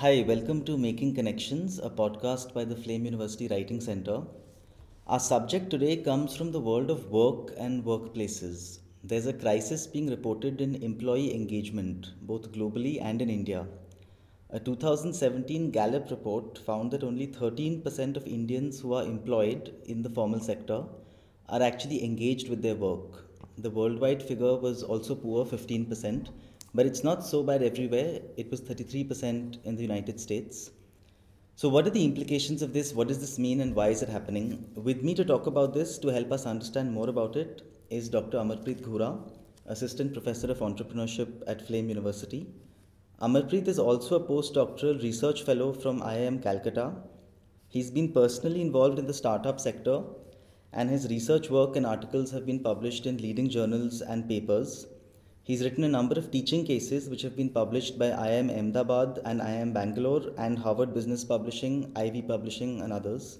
Hi, welcome to Making Connections, a podcast by the Flame University Writing Center. Our subject today comes from the world of work and workplaces. There's a crisis being reported in employee engagement, both globally and in India. A 2017 Gallup report found that only 13% of Indians who are employed in the formal sector are actually engaged with their work. The worldwide figure was also poor, 15%, but it's not so bad everywhere. It was 33% in the United States. So, what are the implications of this? What does this mean, and why is it happening? With me to talk about this, to help us understand more about it, is Dr. Amarpreet Ghura, Assistant Professor of Entrepreneurship at Flame University. Amarpreet is also a postdoctoral research fellow from IIM Calcutta. He's been personally involved in the startup sector, and his research work and articles have been published in leading journals and papers. He's written a number of teaching cases which have been published by IIM Ahmedabad and IIM Bangalore and Harvard Business Publishing, Ivey Publishing, and others.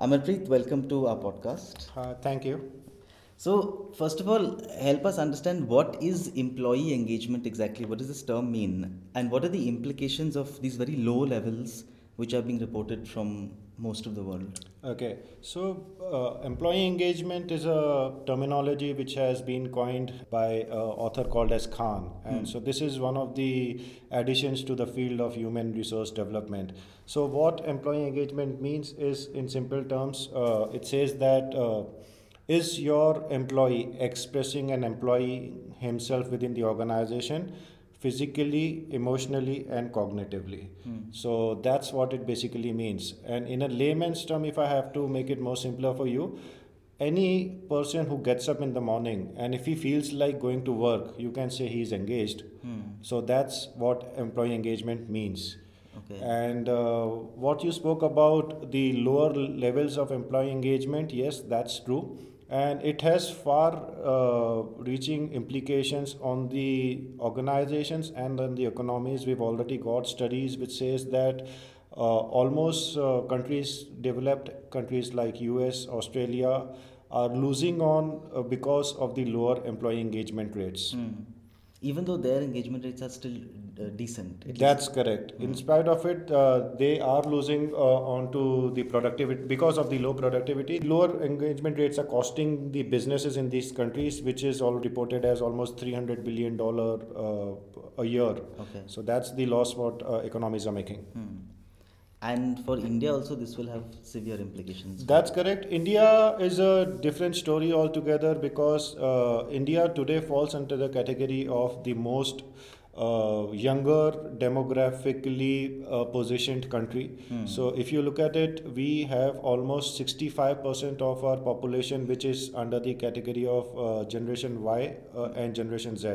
Amarpreet, welcome to our podcast. Uh, thank you. So, first of all, help us understand what is employee engagement exactly? What does this term mean? And what are the implications of these very low levels which are being reported from most of the world? Okay, so uh, employee engagement is a terminology which has been coined by an author called as Kahn, and Hmm. so this is one of the additions to the field of human resource development. So, what employee engagement means is, in simple terms, uh, it says that uh, is your employee expressing an employee himself within the organization physically, emotionally, and cognitively. So that's what it basically means. And in a layman's term, if I have to make it more simpler for you, any person who gets up in the morning and if he feels like going to work, you can say he's engaged. So that's what employee engagement means. Okay. And uh, what you spoke about the lower levels of employee engagement, yes, that's true. And it has far uh, reaching implications on the organizations and on the economies. We've already got studies which says that uh, almost uh, countries, developed countries like US, Australia, are losing on uh, because of the lower employee engagement rates. Hmm. Even though their engagement rates are still decent. at least- That's correct. In spite of it, uh, they are losing uh, onto the productivity because of the low productivity. Lower engagement rates are costing the businesses in these countries, which is all reported as almost 300 billion dollar uh, a year. Okay. So that's the loss what uh, economies are making. Hmm. And for India also, this will have severe implications. That's correct. India is a different story altogether because uh, India today falls under the category of the most uh, younger demographically uh, positioned country. So if you look at it, we have almost 65% of our population which is under the category of uh, Generation Y uh, and Generation Z.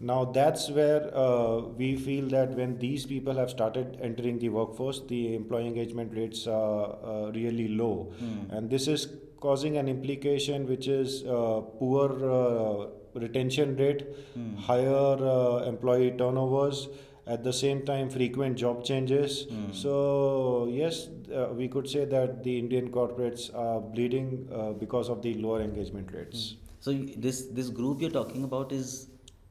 Now that's where uh, we feel that when these people have started entering the workforce, the employee engagement rates are uh, really low, and this is causing an implication which is uh, poor uh, retention rate, higher uh, employee turnovers. At the same time, frequent job changes. So yes, uh, we could say that the Indian corporates are bleeding uh, because of the lower engagement rates. So this this group you're talking about is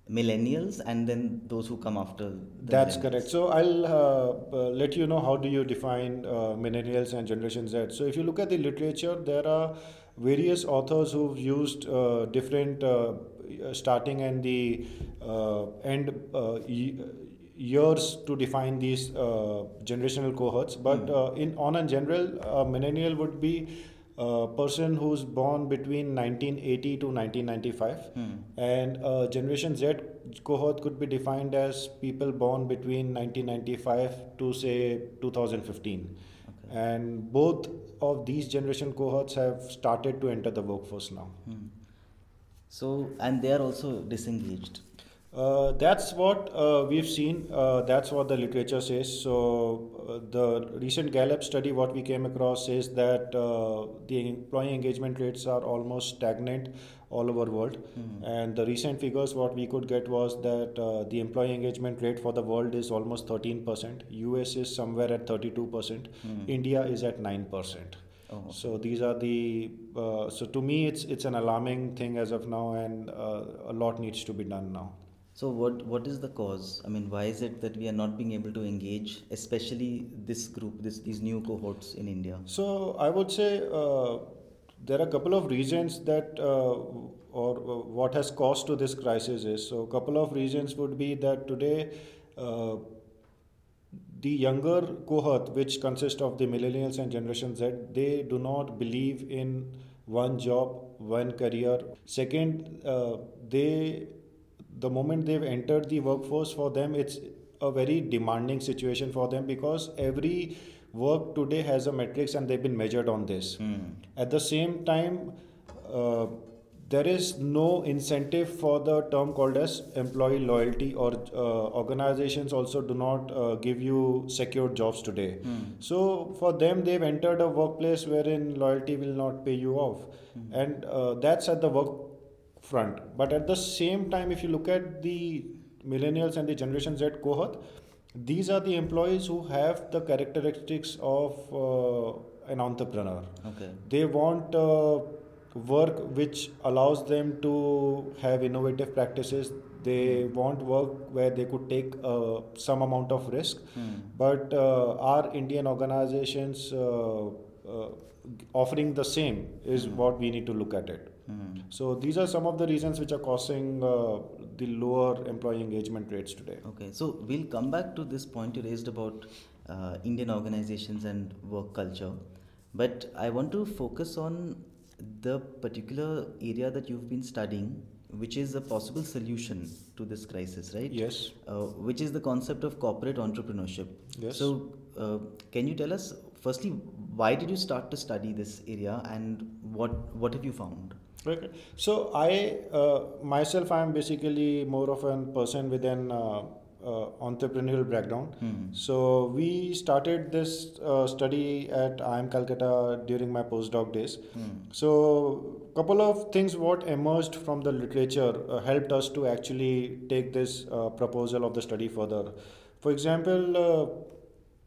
millennials, and then those who come after. That's correct. So I'll uh, uh, let you know how do you define uh, millennials and Generation Z. So if you look at the literature, there are various authors who've used uh, different uh, starting and the uh, end uh, years to define these uh, generational cohorts. But uh, in on a general, uh, millennial would be a person who's born between 1980 to 1995 and uh, generation z cohort could be defined as people born between 1995 to say 2015 and both of these generation cohorts have started to enter the workforce now. Hmm. So and they are also disengaged. Uh, that's what uh, we've seen. Uh, that's what the literature says. So, uh, the recent Gallup study, what we came across, says that uh, the employee engagement rates are almost stagnant all over the world. And the recent figures, what we could get was that uh, the employee engagement rate for the world is almost 13%. US is somewhere at 32%. India is at 9%. Oh, So these are the uh, so to me it's it's an alarming thing as of now, and uh, a lot needs to be done now. So what what is the cause? I mean, why is it that we are not being able to engage, especially this group, this these new cohorts in India? So I would say uh, there are a couple of reasons that uh, or uh, what has caused to this crisis is so a couple of reasons would be that today uh, the younger cohort which consists of the millennials and generation z they do not believe in one job one career. Second uh, they the moment they've entered the workforce for them it's a very demanding situation for them because every work today has a metrics and they've been measured on this. At the same time uh, there is no incentive for the term called as employee loyalty or uh, organizations also do not uh, give you secure jobs today. So for them they've entered a workplace wherein loyalty will not pay you off. And uh, that's at the work front. But at the same time if you look at the millennials and the generation z cohort these are the employees who have the characteristics of uh, an entrepreneur. Okay. they want uh, work which allows them to have innovative practices. They want work where they could take uh, some amount of risk. But uh, our indian organizations uh, uh, offering the same is what we need to look at it. So these are some of the reasons which are causing uh, the lower employee engagement rates today. Okay, so we'll come back to this point you raised about uh, Indian organizations and work culture, but I want to focus on the particular area that you've been studying, which is a possible solution to this crisis, right? yes Uh, which is the concept of corporate entrepreneurship. Yes. So, uh, can you tell us, firstly, why did you start to study this area, and what what have you found? Okay. So I uh, myself I am basically more of a person with an uh, entrepreneurial background. So we started this uh, study at IIM Calcutta during my postdoc days. So couple of things what emerged from the literature uh, helped us to actually take this uh, proposal of the study further. For example. Uh,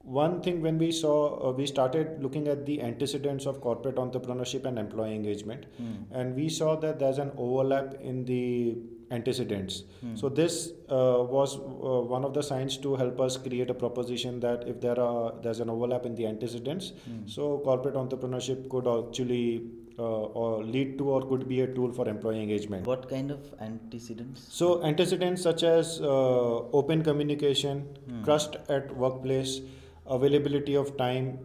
one thing when we saw uh, we started looking at the antecedents of corporate entrepreneurship and employee engagement and we saw that there's an overlap in the antecedents. So this uh, was uh, one of the signs to help us create a proposition that if there are there's an overlap in the antecedents so corporate entrepreneurship could actually uh, or lead to or could be a tool for employee engagement. What kind of antecedents? so antecedents such as uh, open communication, trust at workplace, availability of time,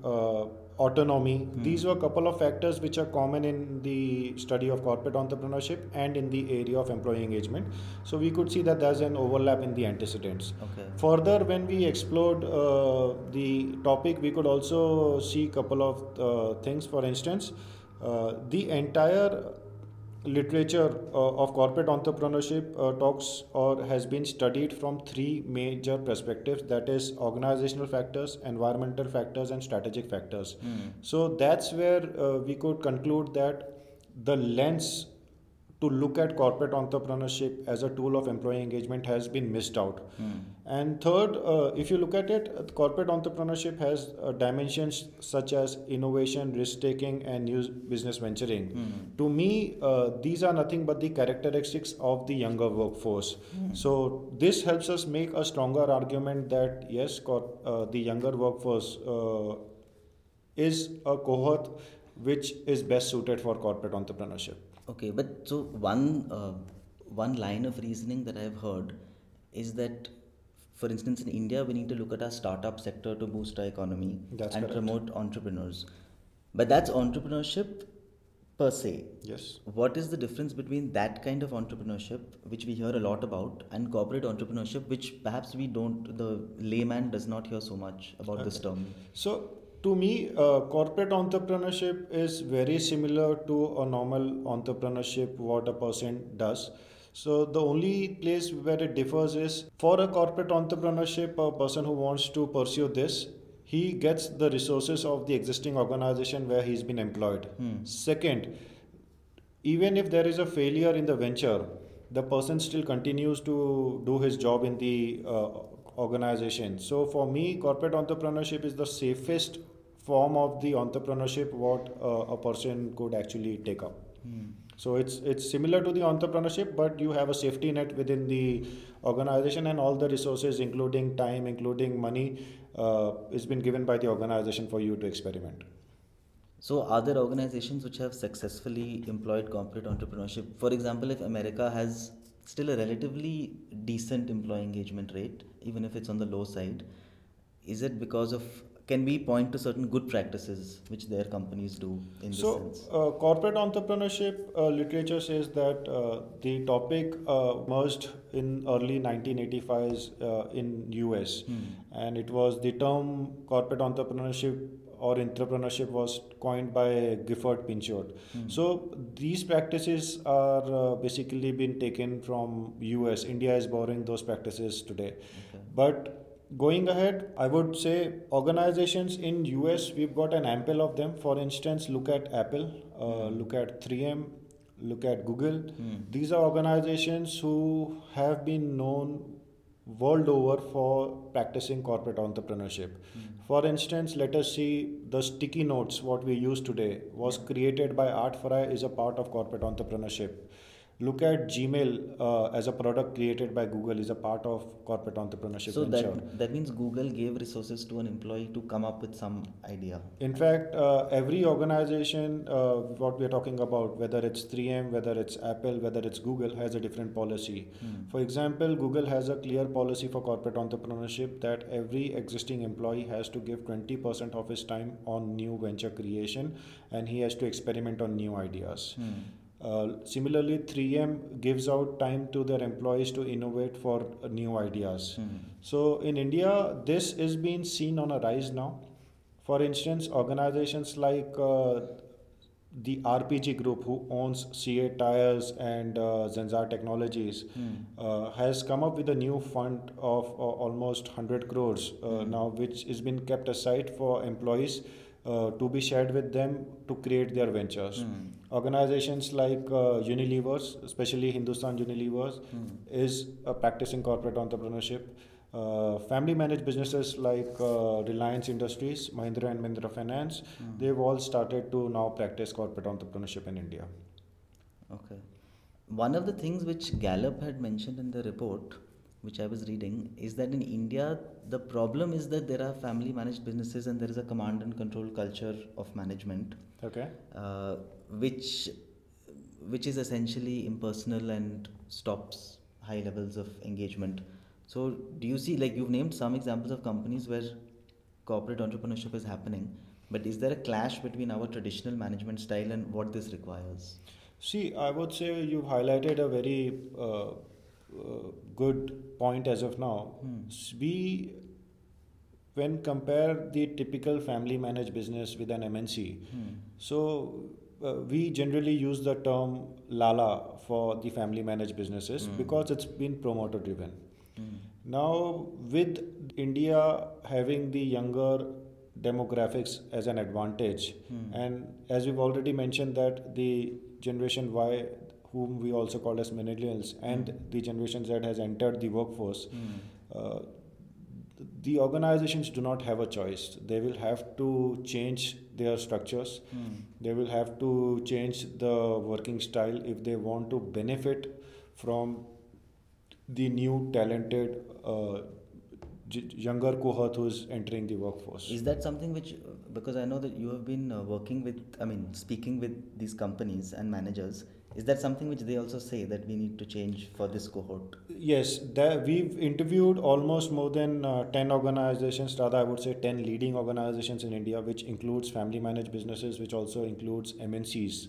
autonomy. These were a couple of factors which are common in the study of corporate entrepreneurship and in the area of employee engagement. So we could see that there's an overlap in the antecedents. Okay. Further, when we explored uh, the topic, we could also see a couple of uh, things. For instance, uh, the entire literature uh, of corporate entrepreneurship uh, talks or has been studied from three major perspectives that is organizational factors environmental factors and strategic factors. So that's where uh, we could conclude that the lens to look at corporate entrepreneurship as a tool of employee engagement has been missed out. And third, uh, if you look at it, uh, corporate entrepreneurship has uh, dimensions such as innovation, risk taking, and new business venturing. To me, uh, these are nothing but the characteristics of the younger workforce. So, this helps us make a stronger argument that yes, cor- uh, the younger workforce uh, is a cohort which is best suited for corporate entrepreneurship. Okay, but so one uh, one line of reasoning that I've heard is that, for instance, in India, we need to look at our startup sector to boost our economy That's and correct. promote entrepreneurs. But that's entrepreneurship per se. Yes. What is the difference between that kind of entrepreneurship, which we hear a lot about, and corporate entrepreneurship, which perhaps we don't, the layman does not hear so much about this term? So, to me, uh, corporate entrepreneurship is very similar to a normal entrepreneurship, what a person does. So, the only place where it differs is for a corporate entrepreneurship, a person who wants to pursue this, he gets the resources of the existing organization where he's been employed. Second, even if there is a failure in the venture, the person still continues to do his job in the uh, organization. So for me, corporate entrepreneurship is the safest form of the entrepreneurship what uh, a person could actually take up. So it's it's similar to the entrepreneurship, but you have a safety net within the organization and all the resources, including time, including money, uh, is been given by the organization for you to experiment. So, are there organizations which have successfully employed corporate entrepreneurship? For example, if America has still a relatively decent employee engagement rate, even if it's on the low side, is it because of can we point to certain good practices which their companies do in this So, sense? uh, corporate entrepreneurship uh, literature says that uh, the topic uh, emerged in early 1985s uh, in US, and it was the term corporate entrepreneurship or intrapreneurship was coined by Gifford Pinchot. So these practices are uh, basically been taken from US. India is borrowing those practices today, but going ahead i would say organizations in us we've got an ample of them. For instance look at apple uh, mm-hmm. look at 3m look at google. Mm. These are organizations who have been known world over for practicing corporate entrepreneurship. Mm. For instance let us see the sticky notes what we use today. Was created by art Fry is a part of corporate entrepreneurship look at gmail uh, as a product created by google is a part of corporate entrepreneurship So venture. that that means Google gave resources to an employee to come up with some idea. In fact, uh, every organization, uh, what we are talking about, whether it's 3M, whether it's Apple, whether it's Google, has a different policy. For example, Google has a clear policy for corporate entrepreneurship that every existing employee has to give 20% of his time on new venture creation and he has to experiment on new ideas. Uh, similarly, 3M gives out time to their employees to innovate for uh, new ideas. So, in India, this is being seen on a rise now. For instance, organizations like uh, the RPG Group, who owns CEAT Tires and uh, Zensar Technologies, uh, has come up with a new fund of uh, almost 100 crores uh, now, which has been kept aside for employees uh, to be shared with them to create their ventures. Organizations like uh, Unilevers, especially Hindustan Unilevers, is uh, practicing corporate entrepreneurship. Uh, family managed businesses like uh, Reliance Industries, Mahindra and Mahindra Finance, they've all started to now practice corporate entrepreneurship in India. Okay. One of the things which Gallup had mentioned in the report, which I was reading, is that in India, the problem is that there are family managed businesses and there is a command and control culture of management, Okay. uh, which which is essentially impersonal and stops high levels of engagement. So, do you see, like you've named some examples of companies where corporate entrepreneurship is happening, but is there a clash between our traditional management style and what this requires? See, I would say you've highlighted a very uh, Uh, good point as of now. S- We, when compare the typical family managed business with an MNC, hmm. so uh, we generally use the term Lala for the family managed businesses hmm. because it's been promoter driven. Now, with India having the younger demographics as an advantage, and as we've already mentioned, that the Generation Y, whom we also call as millennials, and the Generation that has entered the workforce, uh, the organizations do not have a choice. They will have to change their structures. They will have to change the working style if they want to benefit from the new talented uh, younger cohort who's entering the workforce. Is that something which, because I know that you have been uh, working with, I mean, speaking with these companies and managers, is that something which they also say that we need to change for this cohort? Yes, that we've interviewed almost more than uh, 10 organizations, rather, I would say 10 leading organizations in India, which includes family managed businesses, which also includes MNCs,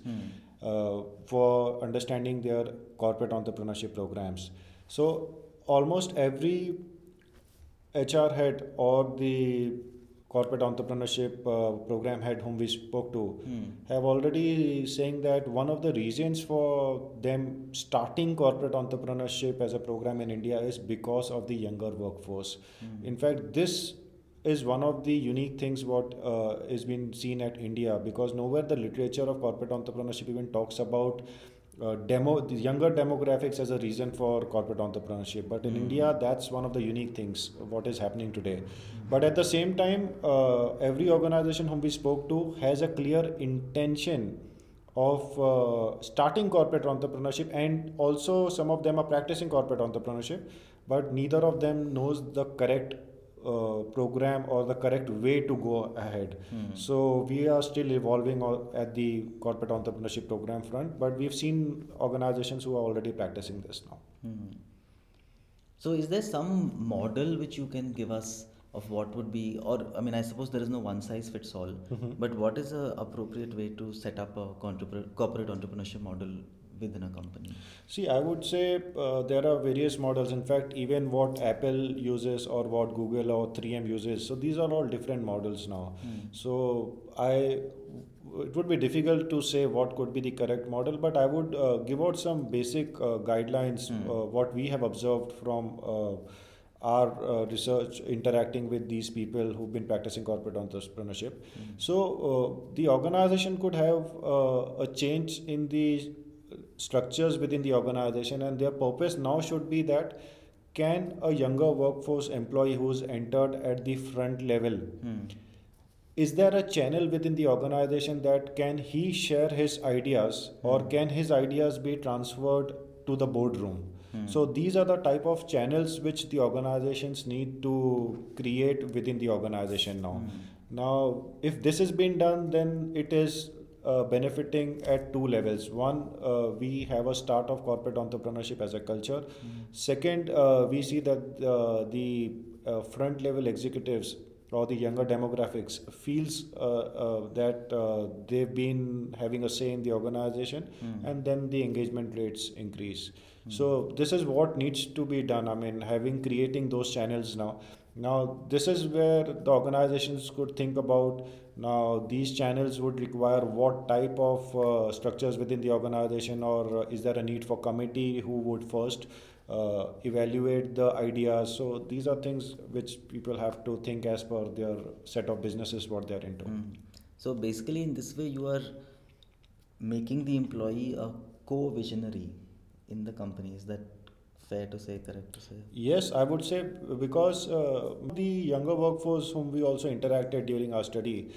uh, for understanding their corporate entrepreneurship programs. So, almost every HR head or the corporate entrepreneurship uh, program head whom we spoke to have already saying that one of the reasons for them starting corporate entrepreneurship as a program in India is because of the younger workforce. In fact, this is one of the unique things what uh, is been seen at India because nowhere the literature of corporate entrepreneurship even talks about uh, demo the younger demographics as a reason for corporate entrepreneurship. But in india that's one of the unique things what is happening today. But at the same time uh, every organization whom we spoke to has a clear intention of uh, starting corporate entrepreneurship and also some of them are practicing corporate entrepreneurship but neither of them knows the correct uh, program or the correct way to go ahead. Hmm. So we are still evolving at the corporate entrepreneurship program front, but we've seen organizations who are already practicing this now. Hmm. So, is there some model which you can give us of what would be, or I mean, I suppose there is no one size fits all, but what is a appropriate way to set up a corporate entrepreneurship model within a company? See, I would say uh, there are various models. In fact, even what Apple uses or what Google or 3M uses. So these are all different models now. So I, it would be difficult to say what could be the correct model, but I would uh, give out some basic uh, guidelines. Uh, what we have observed from. Uh, our uh, research interacting with these people who've been practicing corporate entrepreneurship. So, uh, the organization could have uh, a change in the structures within the organization, and their purpose now should be that can a younger workforce employee who's entered at the front level Hmm. is there a channel within the organization that can he share his ideas hmm. or can his ideas be transferred to the boardroom? Hmm. So these are the type of channels which the organizations need to create within the organization now. Hmm. Now if this has been done then it is uh, benefiting at two levels. One uh, we have a start of corporate entrepreneurship as a culture. Second uh, we see that uh, the uh, front level executives or the younger demographics feels uh, uh, that uh, they've been having a say in the organization and then the engagement rates increase. So this is what needs to be done. I mean having creating those channels now now this is where the organizations could think about now these channels would require what type of uh, structures within the organization or uh, is there a need for committee who would first uh, evaluate the ideas so these are things which people have to think as per their set of businesses what they're into Hmm. So, basically, in this way, you are making the employee a co visionary in the companies that fair to say, correct to say? Yes, I would say because uh, the younger workforce whom we also interacted during our study,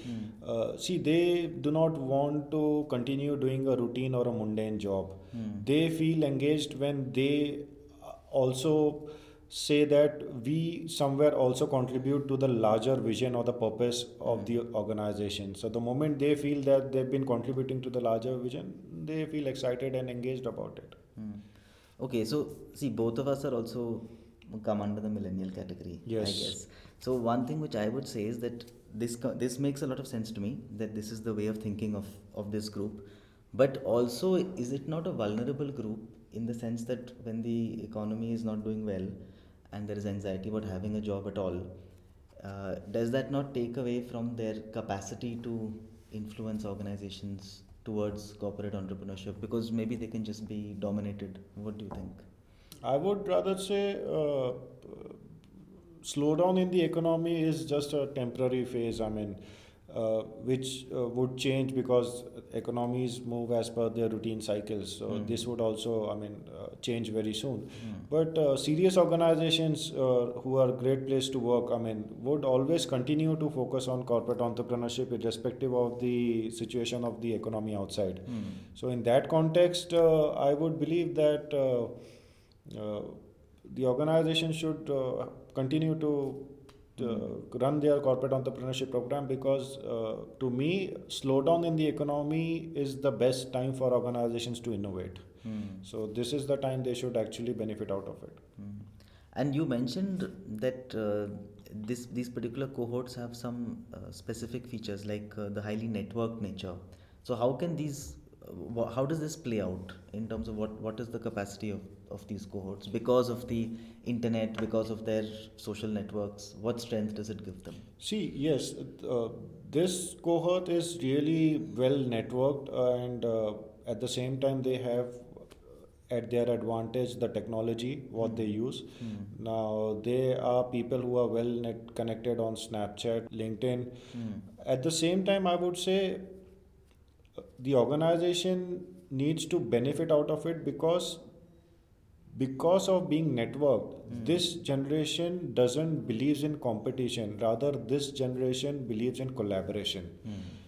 uh, see, they do not want to continue doing a routine or a mundane job. They feel engaged when they uh, also say that we somewhere also contribute to the larger vision or the purpose of the organization. So the moment they feel that they've been contributing to the larger vision, they feel excited and engaged about it. Hmm. Okay, so see, both of us are also come under the millennial category. I Yes. guess. So one thing which I would say is that this this makes a lot of sense to me that this is the way of thinking of of this group, but also is it not a vulnerable group in the sense that when the economy is not doing well and there is anxiety about having a job at all, uh, does that not take away from their capacity to influence organizations towards corporate entrepreneurship? Because maybe they can just be dominated. What do you think? I would rather say uh, slowdown in the economy is just a temporary phase. I mean, uh, which uh, would change because economies move as per their routine cycles. So this would also, I mean, uh, change very soon. But uh, serious organizations uh, who are great place to work, I mean, would always continue to focus on corporate entrepreneurship irrespective of the situation of the economy outside. So in that context, uh, I would believe that. Uh, uh, the organization should uh, continue to run their corporate entrepreneurship program because uh, to me slowdown in the economy is the best time for organizations to innovate so this is the time they should actually benefit out of it Mm. And you mentioned that uh, this these particular cohorts have some uh, specific features like uh, the highly networked nature. So how can these uh, wha- how does this play out in terms of what what is the capacity of, of these cohorts because of the internet because of their social networks what strength does it give them See, yes, uh, this cohort is really well networked, and uh, at the same time, they have at their advantage the technology what they use. Now, they are people who are well net connected on Snapchat, LinkedIn. At the same time, I would say uh, the organization needs to benefit out of it because because of being networked this generation doesn't believes in competition. Rather this generation believes in collaboration.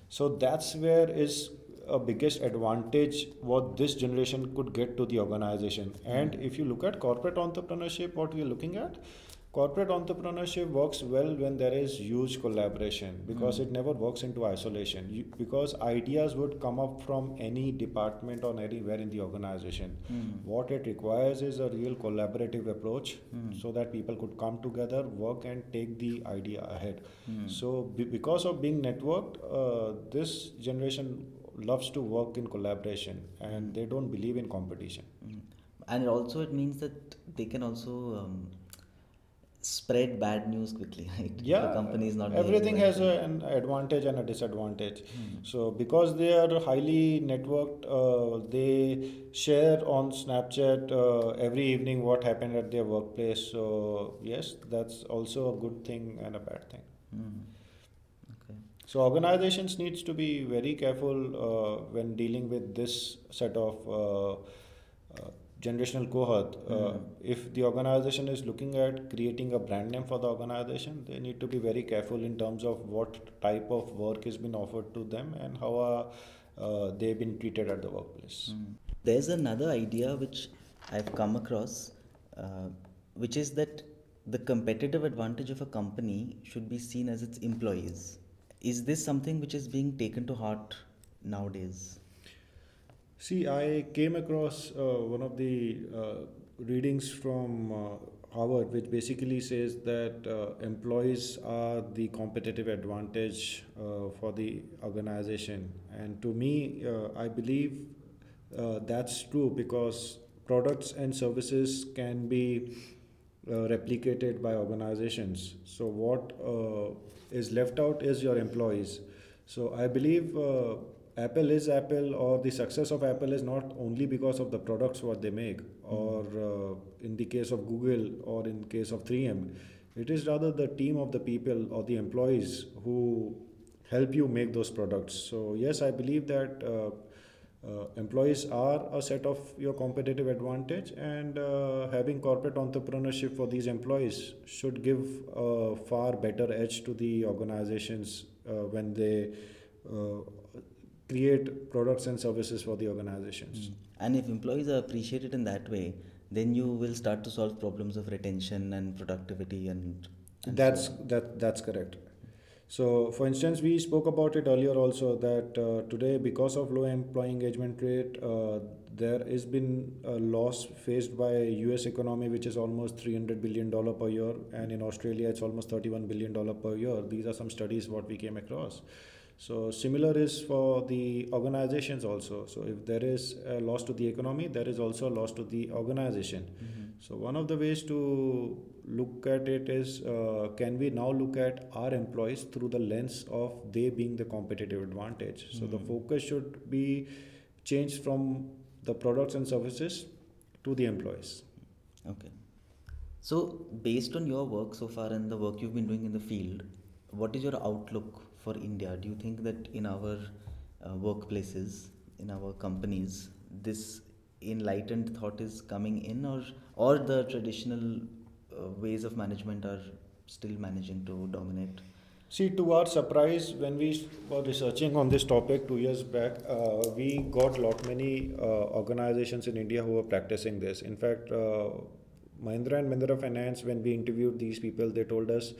So that's where is a biggest advantage what this generation could get to the organization. And if you look at corporate entrepreneurship what we are looking at corporate entrepreneurship works well when there is huge collaboration because Mm. it never works into isolation you, because ideas would come up from any department or anywhere in the organization Mm. what it requires is a real collaborative approach Mm. so that people could come together work and take the idea ahead Mm. so be, because of being networked uh, this generation loves to work in collaboration and they don't believe in competition Mm. And also, it means that they can also um, spread bad news quickly, right? Yeah a company is not everything has a, an advantage and a disadvantage Hmm. so because they are highly networked uh, they share on snapchat uh, every evening what happened at their workplace so yes that's also a good thing and a bad thing Mm. Okay. so organizations needs to be very careful uh, when dealing with this set of uh, generational cohort. Uh, Mhm. if the organization is looking at creating a brand name for the organization, they need to be very careful in terms of what type of work is being offered to them and how uh, they've been treated at the workplace. Mm. There's another idea which I've come across, uh, which is that the competitive advantage of a company should be seen as its employees. Is this something which is being taken to heart nowadays? See, I came across uh, one of the uh, readings from uh, Harvard, which basically says that uh, employees are the competitive advantage uh, for the organization. And to me, uh, I believe that's true because products and services can be replicated by organizations. So, what is left out is your employees. So, I believe Apple is Apple, or the success of Apple is not only because of the products what they make, or uh, in the case of Google, or in case of 3M, it is rather the team of the people or the employees who help you make those products. So yes, I believe that uh, uh, employees are a set of your competitive advantage, and uh, having corporate entrepreneurship for these employees should give a far better edge to the organizations uh, when they uh, create products and services for the organizations. Mm. And if employees are appreciated in that way, then you will start to solve problems of retention and productivity and, and That's on. that that's correct. So, for instance, we spoke about it earlier also that uh, today, because of low employee engagement rate, uh, there has been a loss faced by U.S. economy, which is almost 300 billion dollar per year, and in Australia, it's almost 31 billion dollar per year. These are some studies what we came across. So, similar is for the organizations also. So, if there is a loss to the economy, there is also a loss to the organization. Mhm. So one of the ways to look at it is uh, can we now look at our employees through the lens of they being the competitive advantage. So the Mhm. focus should be changed from the products and services to the employees. Okay. So, based on your work so far and the work you've been doing in the field, what is your outlook for India? Do you think that in our uh, workplaces, in our companies, this enlightened thought is coming in, or or the traditional uh, ways of management are still managing to dominate? See, to our surprise, when we were researching on this topic two years back, uh, we got lot many uh, organizations in India who were practicing this. In fact, uh, Mahindra and Mahindra Finance, when we interviewed these people, they told us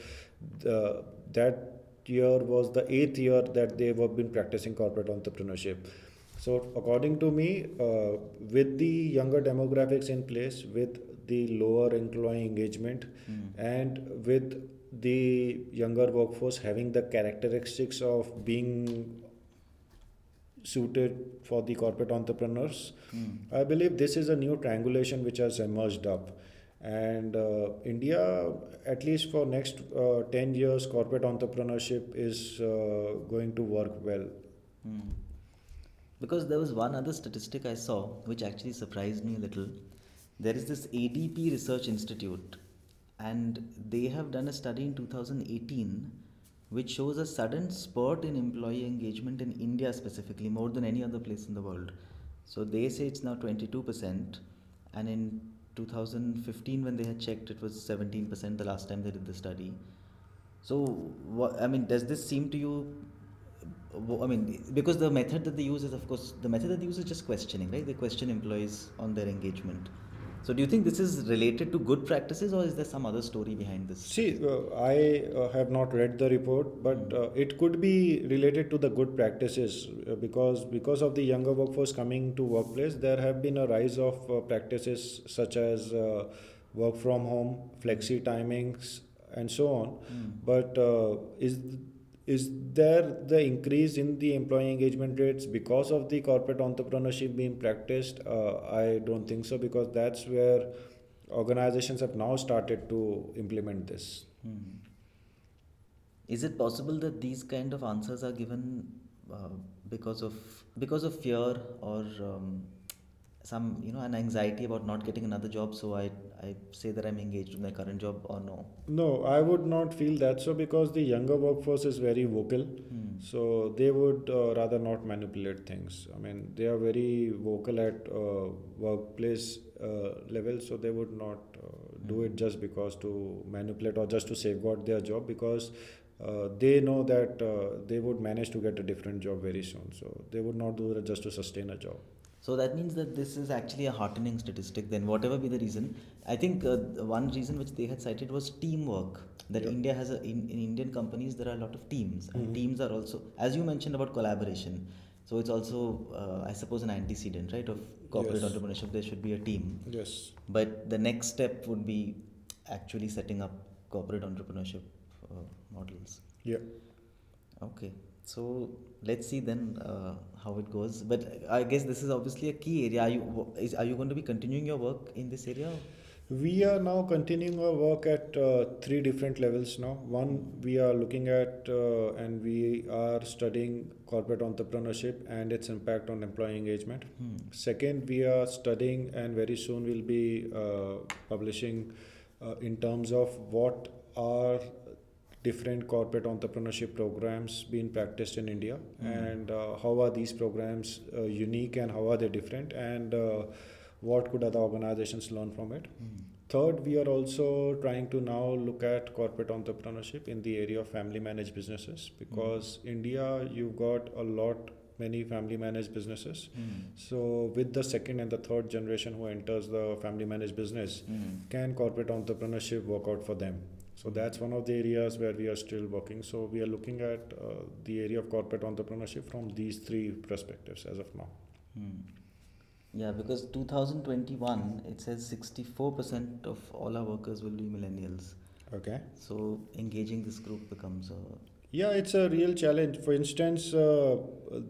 the, that year was the eighth year that they have been practicing corporate entrepreneurship. So, according to me, uh, with the younger demographics in place, with the lower employee engagement, Mm. and with the younger workforce having the characteristics of being suited for the corporate entrepreneurs, Mm. I believe this is a new triangulation which has emerged up. And uh, India, at least for next uh, 10 years, corporate entrepreneurship is uh, going to work well. Hmm. Because there was one other statistic I saw which actually surprised me a little. There is this ADP Research Institute, and they have done a study in 2018 which shows a sudden spurt in employee engagement in India specifically, more than any other place in the world. So they say it's now 22%, and in 2015, when they had checked, it was 17% the last time they did the study. So, what, I mean, does this seem to you I mean, because the method that they use is, of course, the method that they use is just questioning, right? They question employees on their engagement. So, do you think this is related to good practices, or is there some other story behind this? See, uh, I uh, have not read the report, but uh, it could be related to the good practices uh, because because of the younger workforce coming to workplace, there have been a rise of uh, practices such as uh, work from home, flexi timings, and so on. Mm. But is is there the increase in the employee engagement rates because of the corporate entrepreneurship being practiced? Uh, I don't think so because that's where organizations have now started to implement this. Hmm. Is it possible that these kind of answers are given uh, because of because of fear or um, some you know an anxiety about not getting another job so i i say that i'm engaged in my current job or no? No i would not feel that so because the younger workforce is very vocal. Hmm. so they would uh, rather not manipulate things. I mean they are very vocal at uh, workplace uh, level so they would not hmm. do it just because to manipulate or just to safeguard their job because uh, they know that uh, they would manage to get a different job very soon. So they would not do it just to sustain a job so that means that this is actually a heartening statistic. Then, whatever be the reason, I think uh, one reason which they had cited was teamwork. That. India has a in, in, Indian companies there are a lot of teams, and mm-hmm. teams are also, as you mentioned about collaboration. So it's also, uh, I suppose, an antecedent, right, of corporate yes. entrepreneurship. There should be a team. Yes. But the next step would be actually setting up corporate entrepreneurship uh, models. Yeah. Okay. So let's see then uh, how it goes. But I guess this is obviously a key area. Are you is, are you going to be continuing your work in this area? We are now continuing our work at uh, three different levels now. One, we are looking at uh, and we are studying corporate entrepreneurship and its impact on employee engagement. Hmm. Second, we are studying and very soon we'll be uh, publishing uh, in terms of what are different corporate entrepreneurship programs being practiced in India, mm. and uh, how are these programs uh, unique and how are they different, and uh, what could other organizations learn from it. Mm. Third, we are also trying to now look at corporate entrepreneurship in the area of family managed businesses because mm. India, you've got a lot many family managed businesses. Mm. So, with the second and the third generation who enters the family managed business, mm. can corporate entrepreneurship work out for them? So that's one of the areas where we are still working. So we are looking at uh, the area of corporate entrepreneurship from these three perspectives as of now. Hmm. Yeah, because 2021 it says 64% of all our workers will be millennials. Okay. So engaging this group becomes a yeah, it's a real challenge. For instance, uh,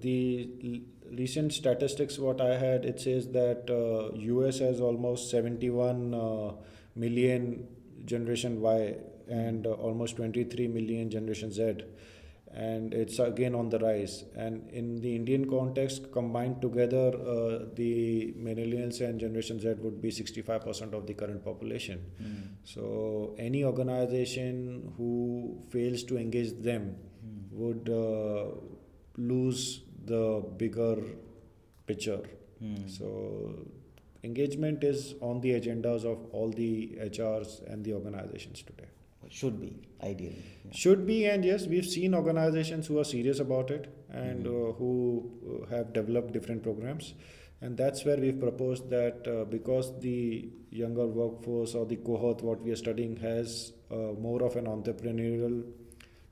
the l- recent statistics what I had it says that uh, US has almost 71 uh, million generation Y and uh, almost 23 million generation Z and it's again on the rise and in the indian context combined together uh, the millennials and generation z would be 65% of the current population mm. so any organization who fails to engage them mm. would uh, lose the bigger picture mm. so engagement is on the agendas of all the hrs and the organizations today should be ideally yeah. should be and yes we've seen organizations who are serious about it and mm-hmm. uh, who uh, have developed different programs. And that's where we've proposed that uh, because the younger workforce or the cohort what we are studying has uh, more of an entrepreneurial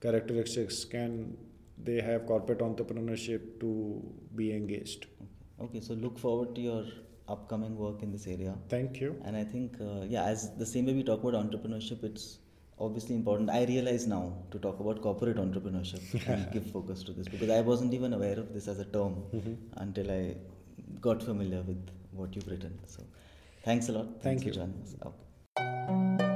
characteristics can they have corporate entrepreneurship to be engaged. Okay, okay so look forward to your upcoming work in this area. Thank you. And i think uh, yeah as the same way we talk about entrepreneurship it's obviously important. I realize now to talk about corporate entrepreneurship and give focus to this because I wasn't even aware of this as a term mm-hmm. until I got familiar with what you've written. So, thanks a lot. Thank thanks you. for joining us. Okay.